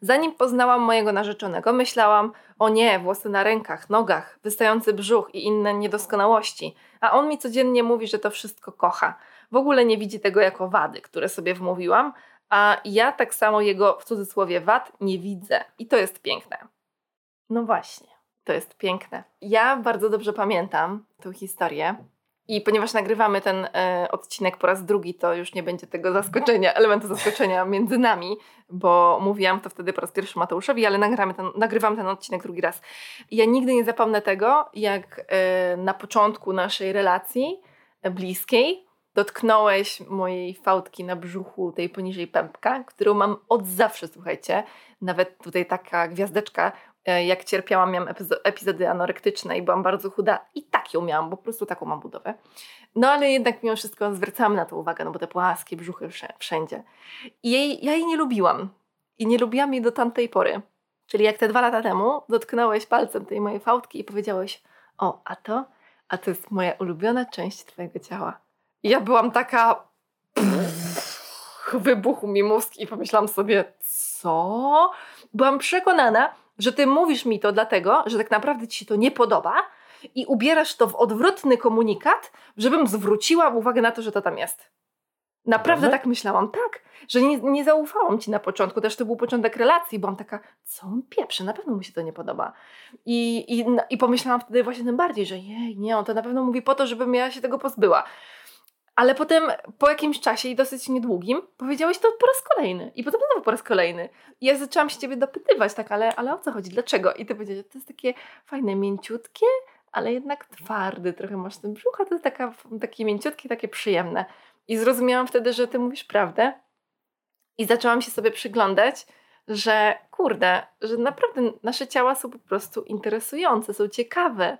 Zanim poznałam mojego narzeczonego, myślałam, o nie, włosy na rękach, nogach, wystający brzuch i inne niedoskonałości. A on mi codziennie mówi, że to wszystko kocha. W ogóle nie widzi tego jako wady, które sobie wmówiłam, a ja tak samo jego w cudzysłowie wad nie widzę. I to jest piękne. No właśnie, to jest piękne. Ja bardzo dobrze pamiętam tę historię, i ponieważ nagrywamy ten e, odcinek po raz drugi, to już nie będzie tego zaskoczenia, [LAUGHS] elementu zaskoczenia między nami, bo mówiłam to wtedy po raz pierwszy Mateuszowi, ale nagramy ten, nagrywam ten odcinek drugi raz. I ja nigdy nie zapomnę tego, jak e, na początku naszej relacji e, bliskiej dotknąłeś mojej fałdki na brzuchu, tej poniżej pępka, którą mam od zawsze, słuchajcie. Nawet tutaj taka gwiazdeczka E, jak cierpiałam, miałam epizody anorektyczne i byłam bardzo chuda i tak ją miałam, bo po prostu taką mam budowę. No ale jednak mimo wszystko zwracamy na to uwagę, no bo te płaskie brzuchy wszędzie. I jej, ja jej nie lubiłam. I nie lubiłam jej do tamtej pory. Czyli jak te dwa lata temu dotknąłeś palcem tej mojej fałdki i powiedziałeś, o, a to, a to jest moja ulubiona część twojego ciała. I ja byłam taka... Pff, wybuchł mi mózg i pomyślałam sobie, co? Byłam przekonana, że ty mówisz mi to dlatego, że tak naprawdę ci się to nie podoba i ubierasz to w odwrotny komunikat, żebym zwróciła uwagę na to, że to tam jest. Naprawdę tak myślałam, tak, że nie, nie zaufałam ci na początku, też to był początek relacji, byłam taka, co on pieprzy, na pewno mu się to nie podoba. I, i, I pomyślałam wtedy właśnie tym bardziej, że jej, nie, on to na pewno mówi po to, żebym ja się tego pozbyła. Ale potem po jakimś czasie i dosyć niedługim powiedziałeś to po raz kolejny. I potem znowu po raz kolejny. I ja zaczęłam się ciebie dopytywać, tak, ale, ale o co chodzi? Dlaczego? I ty powiedziałeś, to jest takie fajne, mięciutkie, ale jednak twardy. Trochę masz ten brzuch, a to jest taka, takie mięciutkie, takie przyjemne. I zrozumiałam wtedy, że ty mówisz prawdę. I zaczęłam się sobie przyglądać, że kurde, że naprawdę nasze ciała są po prostu interesujące, są ciekawe.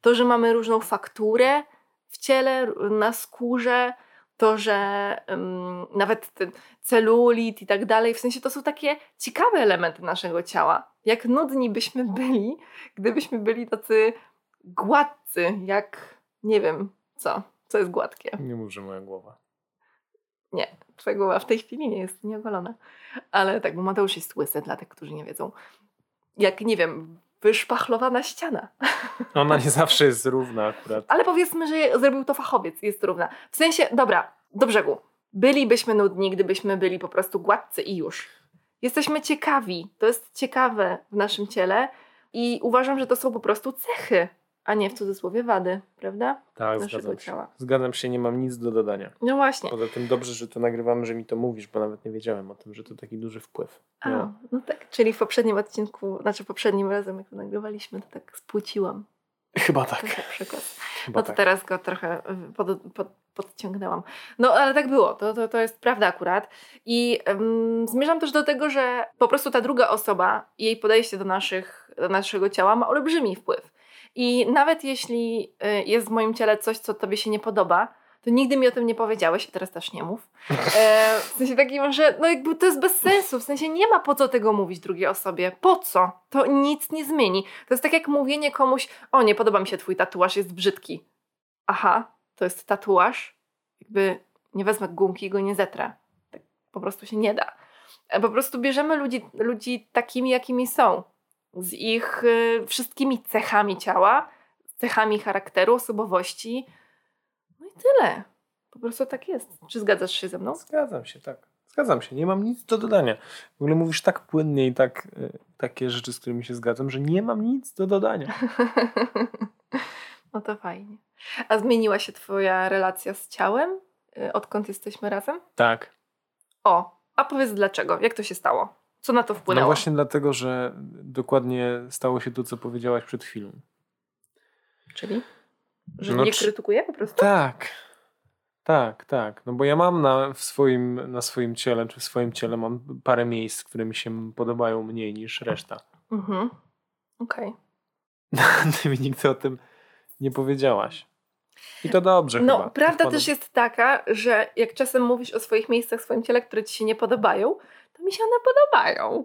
To, że mamy różną fakturę w ciele, na skórze, to, że um, nawet ten celulit i tak dalej, w sensie to są takie ciekawe elementy naszego ciała. Jak nudni byśmy byli, gdybyśmy byli tacy gładcy, jak nie wiem co, co jest gładkie. Nie mów, że moja głowa. Nie, twoja głowa w tej chwili nie jest nieogolona. Ale tak, bo Mateusz jest łysy, dla tych, którzy nie wiedzą. Jak, nie wiem, wyszpachlowana ściana. [LAUGHS] Ona nie zawsze jest równa akurat. Ale powiedzmy, że zrobił to fachowiec, jest równa. W sensie, dobra, do brzegu. Bylibyśmy nudni, gdybyśmy byli po prostu gładcy i już. Jesteśmy ciekawi, to jest ciekawe w naszym ciele i uważam, że to są po prostu cechy a nie w cudzysłowie wady, prawda? Tak, Naszego zgadzam się. ciała. Zgadzam się, nie mam nic do dodania. No właśnie. Poza tym dobrze, że to nagrywamy, że mi to mówisz, bo nawet nie wiedziałem o tym, że to taki duży wpływ. A, No. no tak, czyli w poprzednim odcinku, znaczy poprzednim razem, jak to nagrywaliśmy, to tak spłuciłam Chyba tak. przekaz. Chyba No to tak. teraz go trochę pod, pod, podciągnęłam. No ale tak było, to, to, to jest prawda akurat. I ym, zmierzam też do tego, że po prostu ta druga osoba, jej podejście do, naszych, do naszego ciała ma olbrzymi wpływ. I nawet jeśli y, jest w moim ciele coś, co tobie się nie podoba, to nigdy mi o tym nie powiedziałeś, a teraz też nie mów. E, w sensie takim, że no jakby to jest bez sensu, w sensie nie ma po co tego mówić drugiej osobie. Po co? To nic nie zmieni. To jest tak jak mówienie komuś, o nie podoba mi się twój tatuaż, jest brzydki. Aha, to jest tatuaż. Jakby nie wezmę gumki i go nie zetrę. Tak po prostu się nie da. E, Po prostu bierzemy ludzi, ludzi takimi, jakimi są. Z ich y, wszystkimi cechami ciała, cechami charakteru, osobowości. No i tyle. Po prostu tak jest. Czy zgadzasz się ze mną? Zgadzam się, tak. Zgadzam się, nie mam nic do dodania. W ogóle mówisz tak płynnie i tak y, takie rzeczy, z którymi się zgadzam, że nie mam nic do dodania. [LAUGHS] no to fajnie. A zmieniła się twoja relacja z ciałem, y, odkąd jesteśmy razem? Tak. O, a powiedz dlaczego? Jak to się stało? Co na to wpłynęło? No właśnie dlatego, że dokładnie stało się to, co powiedziałaś przed chwilą. Czyli? Że No nie czy- krytykuję po prostu? Tak. Tak, tak. No bo ja mam na, w swoim, na swoim ciele, czy w swoim ciele mam parę miejsc, które mi się podobają mniej niż reszta. Mhm. Okej. [LAUGHS] Ty mi nigdy o tym nie powiedziałaś. I to dobrze No, chyba. prawda też jest taka, że jak czasem mówisz o swoich miejscach w swoim ciele, które ci się nie podobają, mi się one podobają.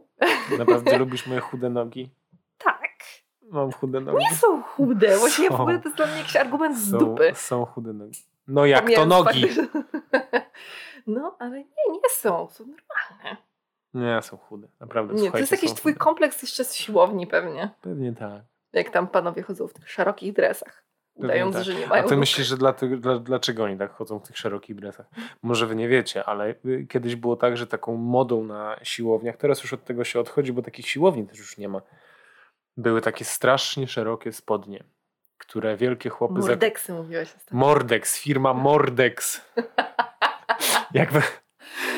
Naprawdę lubisz moje chude nogi? Tak. Mam chude nogi. Nie są chude. Właśnie Są. ogóle to jest dla mnie jakiś argument z Są, dupy. są chude nogi. No jak to Pomijając nogi? fakt, że- [LAUGHS] No, ale nie, nie są. Są normalne. Nie, są chude. Naprawdę, Nie, to jest jakiś twój chude. kompleks jeszcze z siłowni pewnie. Pewnie tak. Jak tam panowie chodzą w tych szerokich dresach. Udając, tak. że nie A mają ty nóg. myślisz, że dlatego, dla, dlaczego oni tak chodzą w tych szerokich dresach? Może wy nie wiecie, ale y, kiedyś było tak, że taką modą na siłowniach, teraz już od tego się odchodzi, bo takich siłowni też już nie ma. Były takie strasznie szerokie spodnie, które wielkie chłopy... zak- Mordeksy mówiłaś ostatnio. Mordex, firma Mordex. [LAUGHS] Jakby,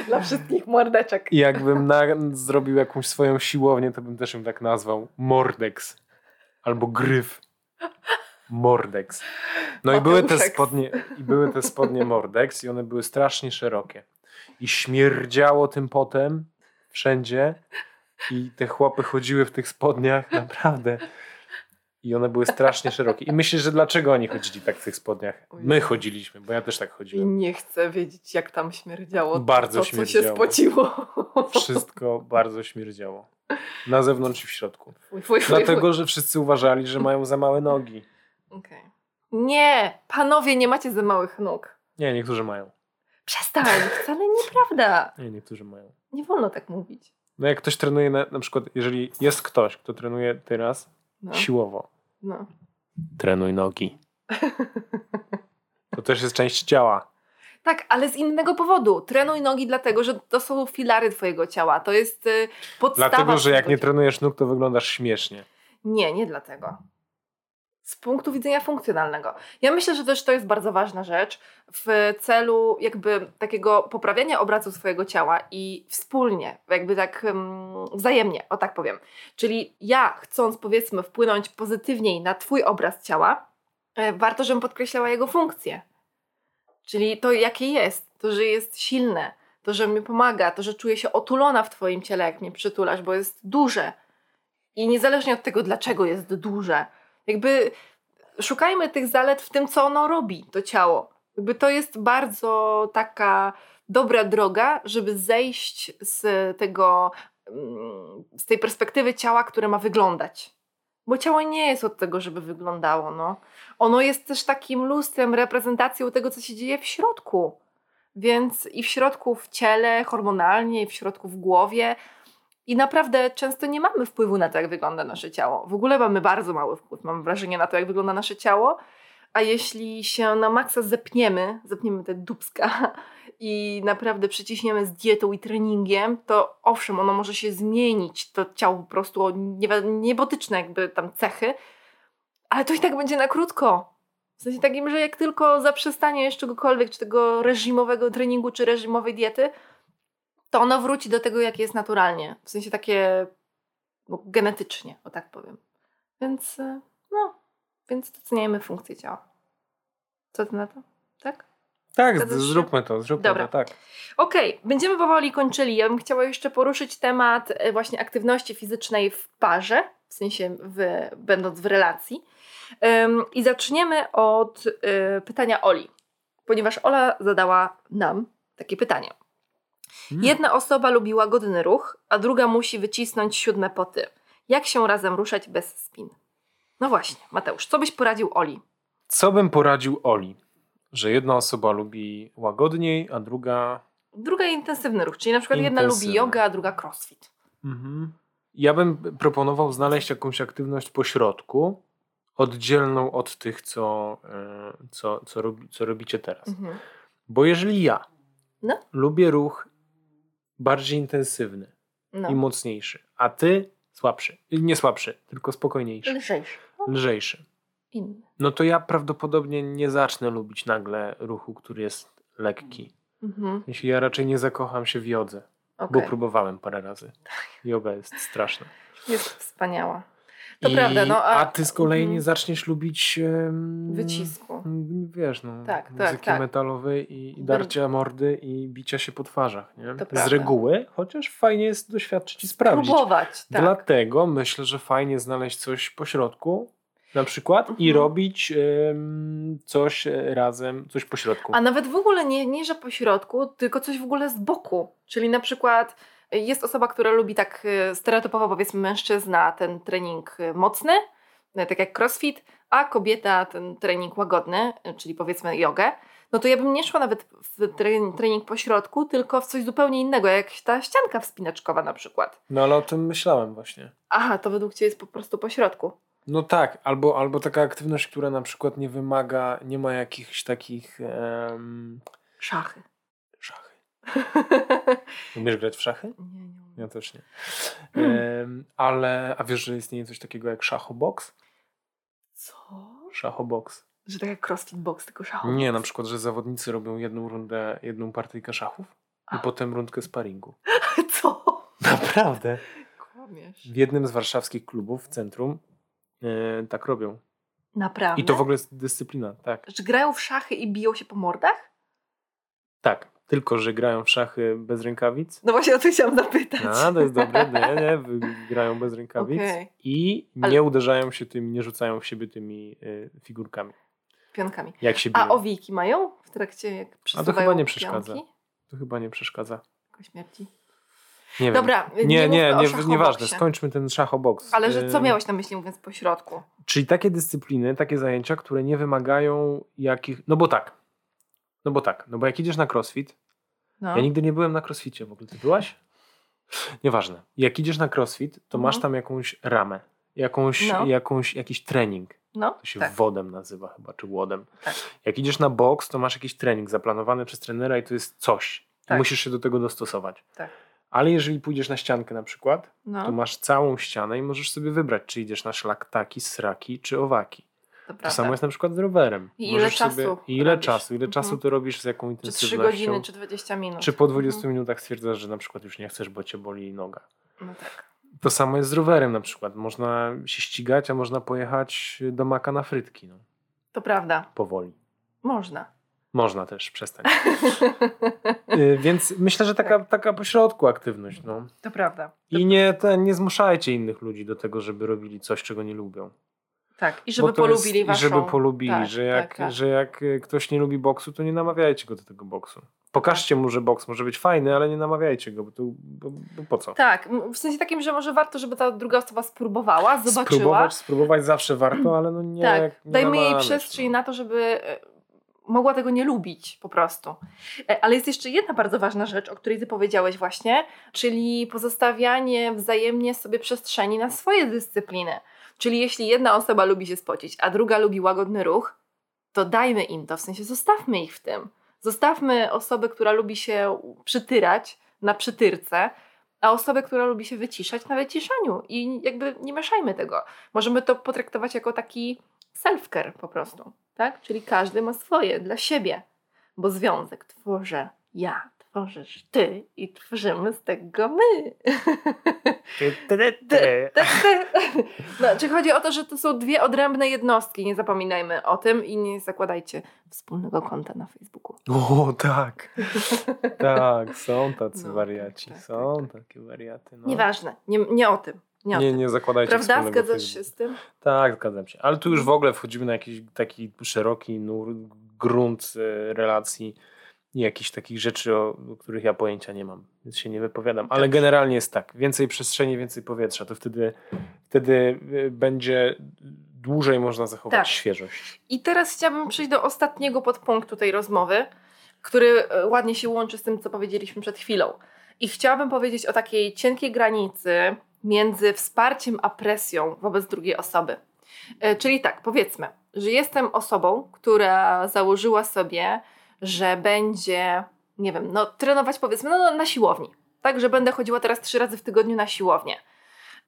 Dla wszystkich mordeczek. jakbym na, zrobił jakąś swoją siłownię, to bym też ją tak nazwał. Mordex. Albo Gryf. Mordex. No i były te spodnie, i były te spodnie Mordex i one były strasznie szerokie. I śmierdziało tym potem wszędzie. I te chłopy chodziły w tych spodniach, naprawdę. I one były strasznie szerokie. I myślisz, że dlaczego oni chodzili tak w tych spodniach? My chodziliśmy, bo ja też tak I chodziłem. nie chcę wiedzieć, jak tam śmierdziało. Bardzo to, co się śmierdziało. spociło. Wszystko bardzo śmierdziało. Na zewnątrz i w środku. Fuj, fuj, fuj, Dlatego, że wszyscy uważali, że mają za małe nogi. Okej. Nie, panowie, nie macie za małych nóg. Nie, niektórzy mają. Przestań, wcale nieprawda. Nie, niektórzy mają. Nie wolno tak mówić. No jak ktoś trenuje, na, na przykład, jeżeli jest ktoś, kto trenuje teraz No, siłowo, no. trenuj nogi. To też jest część ciała. Tak, ale z innego powodu. Trenuj nogi dlatego, że to są filary twojego ciała. To jest y, podstawa Dlatego, że jak nie trenujesz nóg, to wyglądasz śmiesznie. Nie, nie dlatego. Z punktu widzenia funkcjonalnego. Ja myślę, że też to jest bardzo ważna rzecz w celu jakby takiego poprawiania obrazu swojego ciała i wspólnie, jakby tak um, wzajemnie, o tak powiem. Czyli ja chcąc powiedzmy wpłynąć pozytywniej na Twój obraz ciała, e, warto, żebym podkreślała jego funkcję. Czyli to, jakie jest, to, że jest silne, to, że mi pomaga, to, że czuję się otulona w Twoim ciele, jak mnie przytulasz, bo jest duże. I niezależnie od tego, dlaczego jest duże, jakby szukajmy tych zalet w tym, co ono robi, to ciało. Jakby to jest bardzo taka dobra droga, żeby zejść z tego, mm, z tej perspektywy ciała, które ma wyglądać. Bo ciało nie jest od tego, żeby wyglądało. No. Ono jest też takim lustrem, reprezentacją tego, co się dzieje w środku. Więc i w środku w ciele, hormonalnie, i w środku w głowie. I naprawdę często nie mamy wpływu na to, jak wygląda nasze ciało. W ogóle mamy bardzo mały wpływ, mam wrażenie, na to, jak wygląda nasze ciało. A jeśli się na maksa zepniemy, zepniemy te dubska [LAUGHS] i naprawdę przyciśniemy z dietą i treningiem, to owszem, ono może się zmienić, to ciało po prostu o niebotyczne jakby tam cechy, ale to i tak będzie na krótko. W sensie takim, że jak tylko zaprzestaniesz czegokolwiek, czy tego reżimowego treningu, czy reżimowej diety, to ono wróci do tego, jak jest naturalnie. W sensie takie no, genetycznie, o tak powiem. Więc e, no, więc doceniajmy funkcję ciała. Co ty na to? Tak? Tak, zróbmy to, zróbmy Dobra. to, tak. Okej, okay, będziemy powoli kończyli. Ja bym chciała jeszcze poruszyć temat e, właśnie aktywności fizycznej w parze, w sensie w, będąc w relacji. Um, I zaczniemy od y, pytania Oli, ponieważ Ola zadała nam takie pytanie. Hmm. Jedna osoba lubi łagodny ruch, a druga musi wycisnąć siódme poty. Jak się razem ruszać bez spin? No właśnie, Mateusz, co byś poradził Oli? Co bym poradził Oli? Że jedna osoba lubi łagodniej, a druga. Druga intensywny ruch, czyli na przykład jedna lubi yoga, a druga crossfit. Mhm. Ja bym proponował znaleźć jakąś aktywność po środku, oddzielną od tych, co, e, co, co, robi, co robicie teraz. Mhm. Bo jeżeli ja no. lubię ruch bardziej intensywny no. i mocniejszy, a ty słabszy, nie słabszy, tylko spokojniejszy, lżejszy, lżejszy. Inny. no to ja prawdopodobnie nie zacznę lubić nagle ruchu, który jest lekki. Mhm. Jeśli ja raczej nie zakocham się w jodze, okay. bo próbowałem parę razy. Yoga jest straszna. Jest wspaniała. To I, prawda. No, a, a ty z kolei nie mhm. zaczniesz lubić um, wycisku. Wiesz, no, tak, muzyki tak, tak. metalowej i, i darcia mordy i bicia się po twarzach. Nie? To z prawda. reguły, chociaż fajnie jest doświadczyć i sprawdzić. Spróbować, tak. Dlatego myślę, że fajnie znaleźć coś po środku, na przykład mhm. i robić um, coś razem, coś po środku. A nawet w ogóle nie, nie, że po środku, tylko coś w ogóle z boku. Czyli na przykład jest osoba, która lubi tak y, stereotypowo, powiedzmy, mężczyzna ten trening y, mocny, y, tak jak crossfit, a kobieta ten trening łagodny, czyli powiedzmy jogę, no to ja bym nie szła nawet w trening po środku, tylko w coś zupełnie innego, jak ta ścianka wspinaczkowa na przykład. No ale o tym myślałem właśnie. Aha, to według Ciebie jest po prostu po środku. No tak, albo, albo taka aktywność, która na przykład nie wymaga, nie ma jakichś takich... Um... Szachy. [LAUGHS] Umiesz grać w szachy? Nie, nie umiem. Ja też nie. Um, ale, a wiesz, że istnieje coś takiego jak szachobox? Co? Szachobox. Że tak jak crossfit box, tylko szachobox? Nie, na przykład, że zawodnicy robią jedną rundę, jedną partyjkę szachów i potem rundkę sparingu. [LAUGHS] Co? Naprawdę. Kłamiesz. W jednym z warszawskich klubów w centrum yy, tak robią. Naprawdę? I to w ogóle jest dyscyplina, tak. Że grają w szachy i biją się po mordach? Tak tylko że grają w szachy bez rękawic. No właśnie o to chciałam zapytać. A, to jest dobre, nie, nie, [LAUGHS] grają bez rękawic okay. i nie Ale... uderzają się tym, nie rzucają w siebie tymi y, figurkami. Pionkami. Jak się biją. A owiki mają w trakcie, jak A to chyba nie przeszkadza. To chyba nie przeszkadza. Jako śmierci. Nie Dobra, wiem. nie, nie, nie, nie nieważne. Skończmy ten szachoboks. Ale że co miałeś na myśli mówiąc po środku? Czyli takie dyscypliny, takie zajęcia, które nie wymagają jakich. No bo tak. No bo tak, no bo jak idziesz na crossfit, no. Ja nigdy nie byłem na crossficie w ogóle. Ty byłaś? Nieważne. Jak idziesz na crossfit, to masz mhm. tam jakąś ramę, jakąś, no. jakąś, jakiś trening. No, to się tak. wodem nazywa chyba, czy łodem. Tak. Jak idziesz na boks, to masz jakiś trening zaplanowany przez trenera i to jest coś. Tak. Musisz się do tego dostosować. Tak. Ale jeżeli pójdziesz na ściankę na przykład, no. to masz całą ścianę i możesz sobie wybrać, czy idziesz na szlaktaki, sraki, czy owaki. To, to samo jest na przykład z rowerem. I ile czasu Sobie, ile robisz? czasu, ile czasu Mhm. to robisz, z jaką Czy intensywnością. 3 godziny, czy 20 minut. Czy po 20 Mhm. minutach stwierdzasz, że na przykład już nie chcesz, bo cię boli noga. No tak. To samo jest z rowerem na przykład. Można się ścigać, a można pojechać do Maka na frytki. No. To prawda. Powoli. Można. Można też, przestań. [LAUGHS] Y, Więc myślę, że taka, taka pośrodku aktywność. No. to prawda. I nie, te, nie zmuszajcie innych ludzi do tego, żeby robili coś, czego nie lubią. Tak. I żeby to jest- polubili i waszą... Żeby polubili, Tak, że, jak, tak, tak. że jak y, ktoś nie lubi boksu, to nie namawiajcie go do tego boksu. Pokażcie mu, że boks może być fajny, ale nie namawiajcie go, bo, to, bo, bo po co? Tak, w sensie takim, że może warto, żeby ta druga osoba spróbowała, zobaczyła. Spróbować, spróbować zawsze warto, ale no nie. tak, nie dajmy jej przestrzeń no. na to, żeby e, mogła tego nie lubić po prostu. E, Ale jest jeszcze jedna bardzo ważna rzecz, o której ty powiedziałeś właśnie, czyli pozostawianie wzajemnie sobie przestrzeni na swoje dyscypliny. Czyli jeśli jedna osoba lubi się spocić, a druga lubi łagodny ruch, to dajmy im to, w sensie zostawmy ich w tym. Zostawmy osobę, która lubi się przytyrać na przytyrce, a osobę, która lubi się wyciszać na wyciszaniu. I jakby nie mieszajmy tego. Możemy to potraktować jako taki self-care po prostu, tak? Czyli każdy ma swoje dla siebie, bo związek tworzę ja, tworzysz ty i tworzymy z tego my. [LAUGHS] No, czy chodzi o to, że to są dwie odrębne jednostki, nie zapominajmy o tym i nie zakładajcie wspólnego konta na Facebooku. O, tak. [LAUGHS] Tak, są tacy No, wariaci. tak, tak, są takie wariaty. No. Nieważne, nie, nie o tym. Nie, Nie, nie zakładajcie Prawda? Zgadzasz się z tym? Tak, zgadzam się. Ale tu już w ogóle wchodzimy na jakiś taki szeroki nur, grunt e, relacji jakichś takich rzeczy, o, których ja pojęcia nie mam, więc się nie wypowiadam. Ale Dobrze. generalnie jest tak. Więcej przestrzeni, więcej powietrza. To wtedy, wtedy e, będzie dłużej można zachować Tak. świeżość. I teraz chciałabym przejść do ostatniego podpunktu tej rozmowy, który e, ładnie się łączy z tym, co powiedzieliśmy przed chwilą. I chciałabym powiedzieć o takiej cienkiej granicy między wsparciem a presją wobec drugiej osoby. E, Czyli tak, powiedzmy, że jestem osobą, która założyła sobie, że będzie, nie wiem, no trenować powiedzmy no, na siłowni. Tak, że będę chodziła teraz trzy razy w tygodniu na siłownię.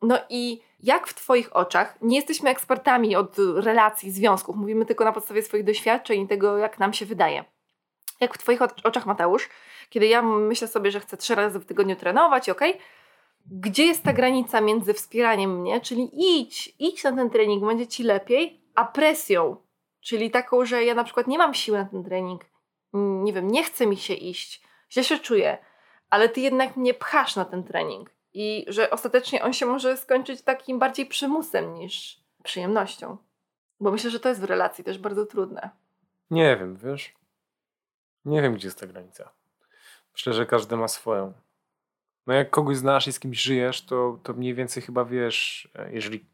No i jak w Twoich oczach, nie jesteśmy ekspertami od relacji, związków, mówimy tylko na podstawie swoich doświadczeń i tego, jak nam się wydaje. Jak w Twoich oczach, Mateusz, kiedy ja myślę sobie, że chcę trzy razy w tygodniu trenować, ok, gdzie jest ta granica między wspieraniem mnie, czyli idź, idź na ten trening, będzie Ci lepiej, a presją, czyli taką, że ja na przykład nie mam siły na ten trening, nie wiem, nie chce mi się iść, źle się czuję, ale Ty jednak mnie pchasz na ten trening i że ostatecznie on się może skończyć takim bardziej przymusem niż przyjemnością. Bo myślę, że to jest w relacji też bardzo trudne. Nie wiem, wiesz? Nie wiem, gdzie jest ta granica. Myślę, że każdy ma swoją. No jak kogoś znasz i z kimś żyjesz, to, to mniej więcej chyba wiesz, e, jeżeli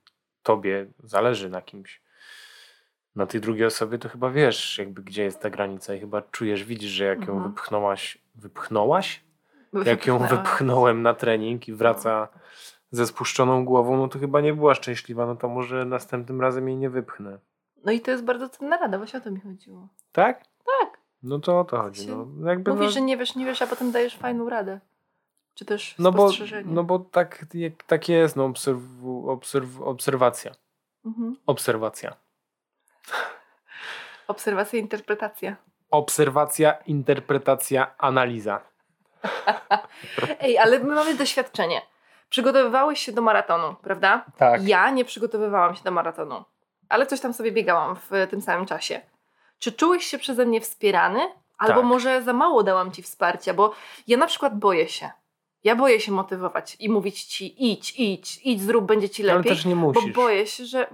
tobie zależy na kimś, na tej drugiej osobie, to chyba wiesz, jakby gdzie jest ta granica i chyba czujesz, widzisz, że jak ją Mhm. wypchnąłaś, wypchnąłaś? Jak ją wypchnąłem na trening i wraca ze spuszczoną głową, no to chyba nie była szczęśliwa, no to może następnym razem jej nie wypchnę. No i to jest bardzo cenna rada, właśnie o to mi chodziło. Tak? Tak. No to o to chodzi. No, jakby Mówisz, no, że nie wiesz, nie wiesz, a potem dajesz fajną radę. Czy też no bo, no bo tak, tak jest, no obserw, obserw, obserwacja. Mhm. Obserwacja. Obserwacja, interpretacja. Obserwacja, interpretacja, analiza. [LAUGHS] Ej, ale my mamy doświadczenie. Przygotowywałeś się do maratonu, prawda? Tak. Ja nie przygotowywałam się do maratonu, ale coś tam sobie biegałam w tym samym czasie. Czy czułeś się przeze mnie wspierany? Albo Tak. może za mało dałam ci wsparcia, bo ja na przykład boję się. Ja boję się motywować i mówić ci idź, idź, idź, zrób, będzie ci Ale lepiej. też nie bo musisz. boję się, że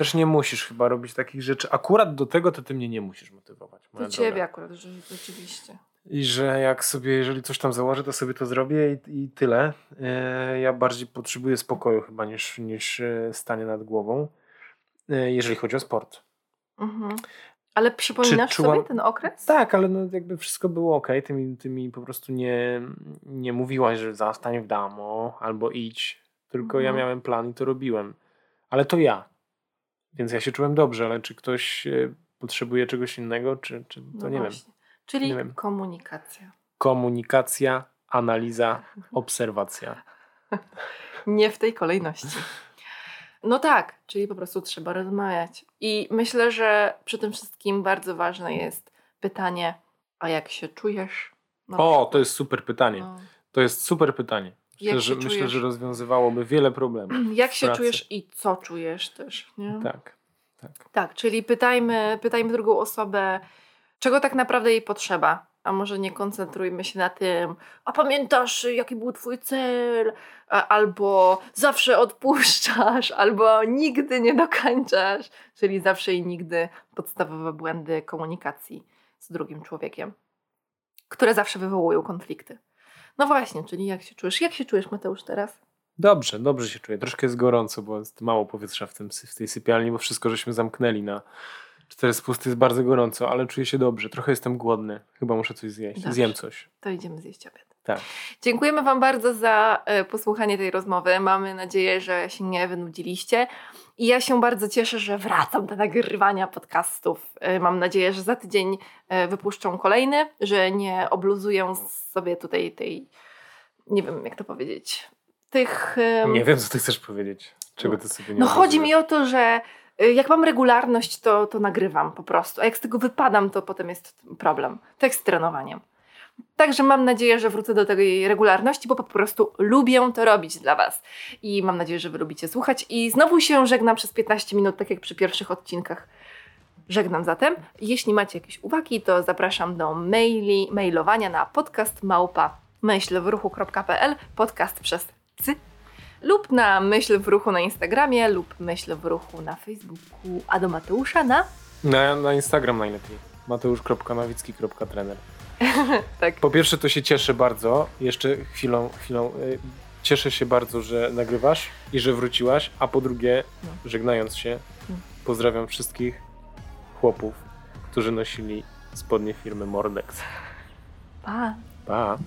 Też nie musisz chyba robić takich rzeczy. Akurat do tego to ty mnie nie musisz motywować. moja ciebie droga. akurat, że rzeczywiście. I że jak sobie, jeżeli coś tam założę, to sobie to zrobię i, i tyle. E, ja bardziej potrzebuję spokoju chyba niż, niż e, stanie nad głową, e, jeżeli chodzi o sport. Mhm. Ale przypominasz czułam- sobie ten okres? Tak, ale no jakby wszystko było ok. Ty mi, ty mi po prostu nie, nie mówiłaś, że zostań w domu albo idź. Tylko ja Mhm. miałem plan i to robiłem. Ale to ja. Więc ja się czułem dobrze, ale czy ktoś e, potrzebuje czegoś innego, czy, czy to No nie wiem. właśnie. Czyli Nie wiem. komunikacja. Komunikacja, analiza, [LAUGHS] obserwacja. Nie w tej kolejności. No tak, czyli po prostu trzeba rozmawiać. I myślę, że przy tym wszystkim bardzo ważne jest pytanie, a jak się czujesz? No, o, to jest super pytanie. No. To jest super pytanie. Myślę, że, myślę, że rozwiązywałoby wiele problemów. [CLEARS THROAT] Jak się pracy. czujesz i co czujesz też. Nie? Tak, tak. Tak, czyli pytajmy, pytajmy drugą osobę, czego tak naprawdę jej potrzeba. A może nie koncentrujmy się na tym, a pamiętasz, jaki był twój cel, albo zawsze odpuszczasz, [LAUGHS] albo nigdy nie dokańczasz, czyli zawsze i nigdy podstawowe błędy komunikacji z drugim człowiekiem, które zawsze wywołują konflikty. No właśnie, czyli jak się czujesz? Jak się czujesz, Mateusz, teraz? Dobrze, dobrze się czuję. Troszkę jest gorąco, bo jest mało powietrza w, tym, w tej sypialni, bo wszystko żeśmy zamknęli na cztery spusty. Jest bardzo gorąco, ale czuję się dobrze. Trochę jestem głodny. Chyba muszę coś zjeść. Dobrze. Zjem coś. To idziemy zjeść obiad. Tak. Dziękujemy Wam bardzo za y, posłuchanie tej rozmowy. Mamy nadzieję, że się nie wynudziliście. I ja się bardzo cieszę, że wracam do nagrywania podcastów. Y, mam nadzieję, że za tydzień y, wypuszczą kolejny, że nie obluzuję sobie tutaj tej, nie wiem jak to powiedzieć, tych... Nie wiem, co ty chcesz powiedzieć. Czego ty sobie nie No chodzi mi o to, że jak mam regularność, to, to nagrywam po prostu. A jak z tego wypadam, to potem jest problem. Tak z trenowaniem. Także mam nadzieję, że wrócę do tej regularności, bo po prostu lubię to robić dla Was. I mam nadzieję, że Wy lubicie słuchać. I znowu się żegnam przez 15 minut, tak jak przy pierwszych odcinkach. Żegnam zatem. Jeśli macie jakieś uwagi, to zapraszam do maili, mailowania na podcast małpa myślwruchu.pl podcast przez cy lub na myśl w ruchu na Instagramie lub myśl w ruchu na Facebooku, a do Mateusza na... Na, na Instagram najlepiej. mateusz.nowicki.trener [LAUGHS] tak. Po pierwsze to się cieszę bardzo, jeszcze chwilą, chwilą y, cieszę się bardzo, że nagrywasz i że wróciłaś, a po drugie, no. żegnając się, no. pozdrawiam wszystkich chłopów, którzy nosili spodnie firmy Mordex. Pa. Pa.